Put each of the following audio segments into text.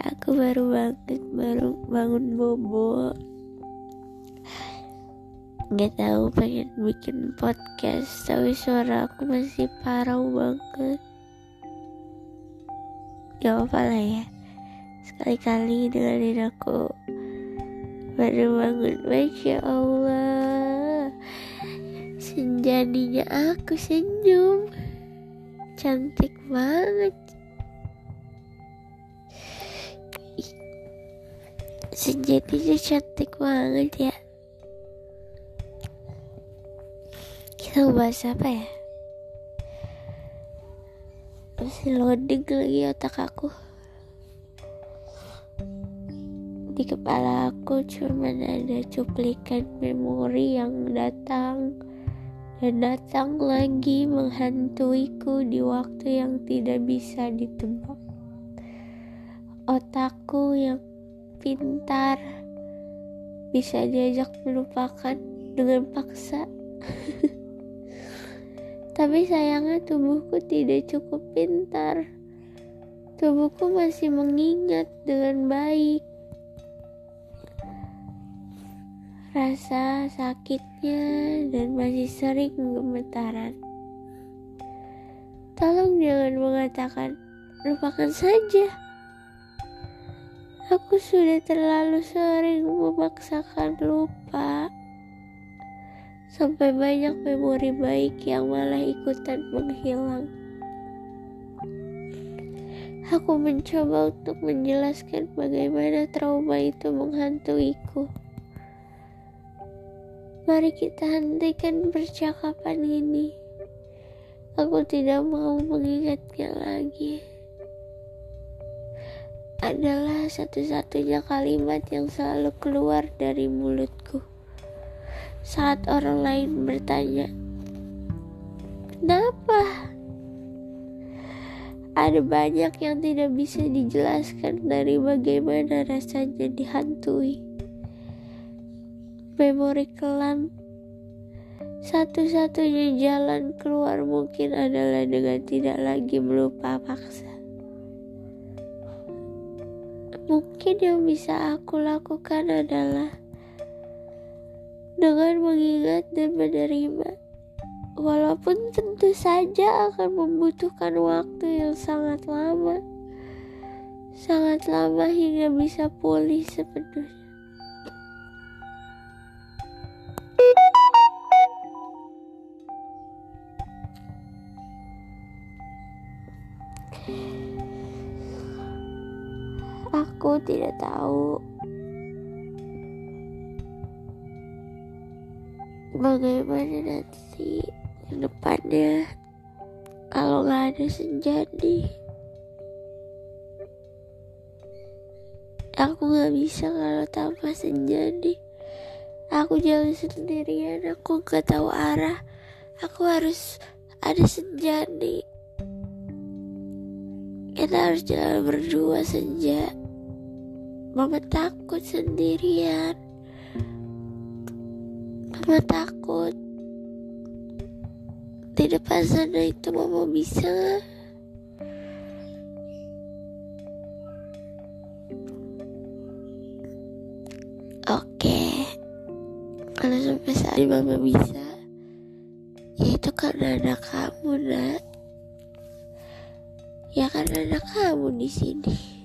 Aku baru banget baru bangun bobo. Gak tahu pengen bikin podcast Tapi suara aku masih parah banget. Gak apa-apa lah ya. Sekali-kali dengerin aku. Baru bangun Masya Allah. Senjadinya aku senyum. Cantik banget Sejatinya cantik banget ya. Kita bahas apa ya? Masih loading lagi otak aku. Di kepala aku cuma ada cuplikan memori yang datang. Dan datang lagi menghantuiku di waktu yang tidak bisa ditebak. Otakku yang pintar bisa diajak melupakan dengan paksa. Tapi sayangnya tubuhku tidak cukup pintar. Tubuhku masih mengingat dengan baik. Rasa sakitnya dan masih sering gemetaran. Tolong jangan mengatakan lupakan saja. Aku sudah terlalu sering memaksakan lupa. Sampai banyak memori baik yang malah ikutan menghilang. Aku mencoba untuk menjelaskan bagaimana trauma itu menghantuiku. Mari kita hentikan percakapan ini. Aku tidak mau mengingatnya lagi. Adalah satu-satunya kalimat yang selalu keluar dari mulutku saat orang lain bertanya, "Kenapa?" Ada banyak yang tidak bisa dijelaskan dari bagaimana rasanya dihantui memori kelam. Satu-satunya jalan keluar mungkin adalah dengan tidak lagi melupa paksa. Mungkin yang bisa aku lakukan adalah dengan mengingat dan menerima. Walaupun tentu saja akan membutuhkan waktu yang sangat lama. Sangat lama hingga bisa pulih sepenuhnya. Aku tidak tahu bagaimana nanti ke depannya kalau nggak ada senjadi. Aku nggak bisa kalau tanpa senjadi. Aku jalan sendirian, aku nggak tahu arah. Aku harus ada senjadi. Kita harus jalan berdua senja. Mama takut sendirian. Mama takut. Di depan sana itu mama bisa. Oke. Kalau sampai saat mama bisa. Ya itu karena ada kamu, nak. Ya karena ada kamu di sini.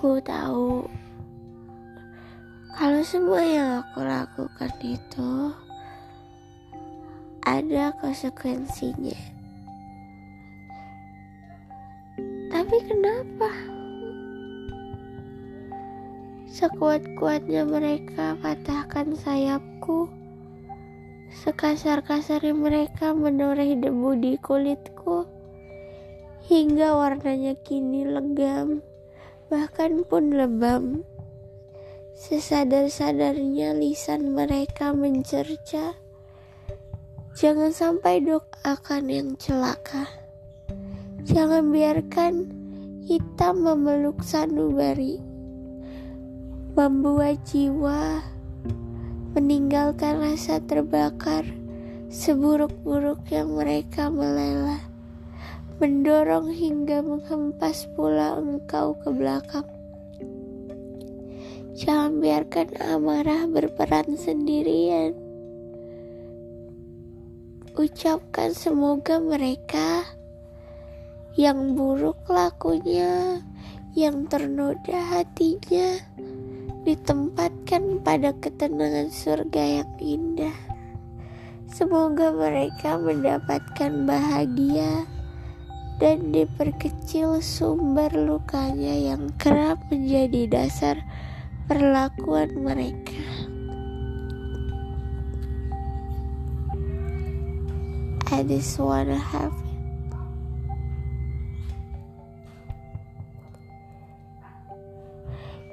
Aku tahu kalau semua yang aku lakukan itu ada konsekuensinya. Tapi kenapa? Sekuat-kuatnya mereka patahkan sayapku. Sekasar-kasarnya mereka menoreh debu di kulitku. Hingga warnanya kini legam, bahkan pun lebam. Sesadar-sadarnya lisan mereka mencerca. Jangan sampai doakan yang celaka. Jangan biarkan hitam memeluk sanubari. Membuat jiwa meninggalkan rasa terbakar seburuk-buruk yang mereka meleleh, mendorong hingga menghempas pula engkau ke belakang. Jangan biarkan amarah berperan sendirian. Ucapkan semoga mereka yang buruk lakunya, yang ternoda hatinya, ditempatkan pada ketenangan surga yang indah. Semoga mereka mendapatkan bahagia dan diperkecil sumber lukanya yang kerap menjadi dasar perlakuan mereka. I just wanna have it.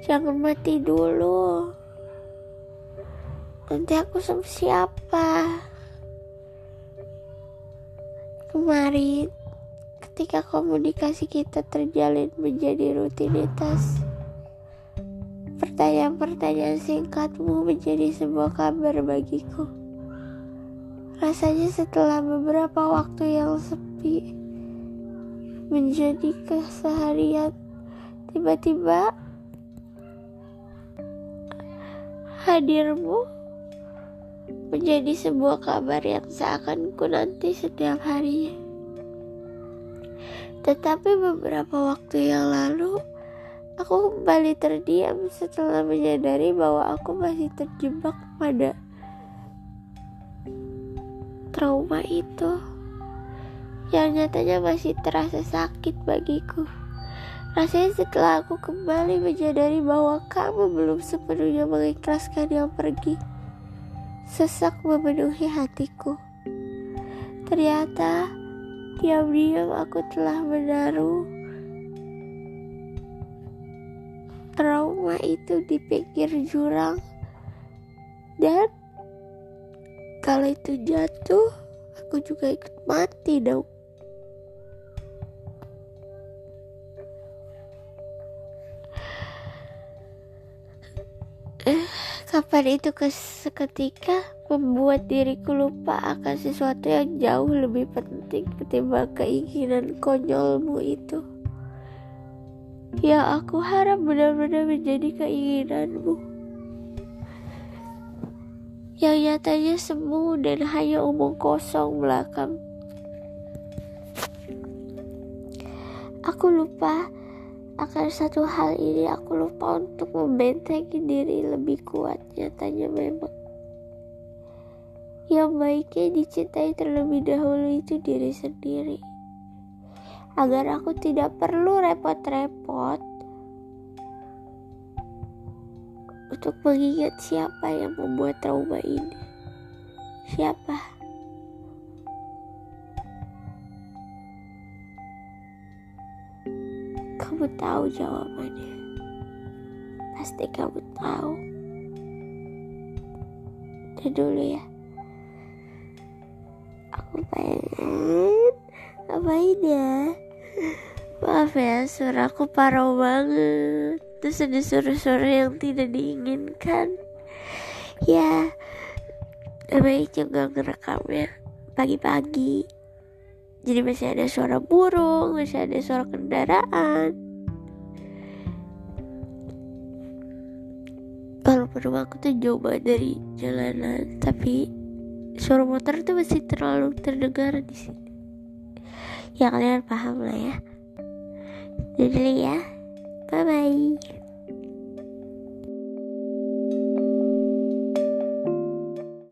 Jangan mati dulu. Nanti aku sama siapa? Kemarin, ketika komunikasi kita terjalin menjadi rutinitas, Pertanyaan-pertanyaan singkatmu menjadi sebuah kabar bagiku. Rasanya setelah beberapa waktu yang sepi menjadi keseharian, tiba-tiba hadirmu menjadi sebuah kabar yang seakan ku nanti setiap harinya. Tetapi beberapa waktu yang lalu, Aku kembali terdiam setelah menyadari bahwa aku masih terjebak pada trauma itu yang nyatanya masih terasa sakit bagiku. Rasanya setelah aku kembali menyadari bahwa kamu belum sepenuhnya mengikhlaskan yang pergi, sesak memenuhi hatiku. Ternyata diam-diam aku telah menaruh trauma itu di pinggir jurang. Dan kalau itu jatuh aku juga ikut mati dong kapan itu seketika membuat diriku lupa akan sesuatu yang jauh lebih penting ketimbang keinginan konyolmu itu. Ya aku harap benar-benar menjadi keinginanmu Yang nyatanya semu dan hanya omong kosong belakang Aku lupa akan satu hal ini aku lupa untuk membentengi diri lebih kuat nyatanya memang yang baiknya dicintai terlebih dahulu itu diri sendiri agar aku tidak perlu repot-repot untuk mengingat siapa yang membuat trauma ini. Siapa? Kamu tahu jawabannya. Pasti kamu tahu. Dan dulu ya. Aku pengen ngapain ya? Maaf ya, suaraku parah banget. Terus ada suara-suara yang tidak diinginkan. Ya, baik juga ngerekamnya pagi-pagi. Jadi masih ada suara burung, masih ada suara kendaraan. Walaupun rumahku tuh jauh banget dari jalanan, tapi suara motor tuh masih terlalu terdengar di sini. Ya kalian paham lah ya. Jadi ya. Bye bye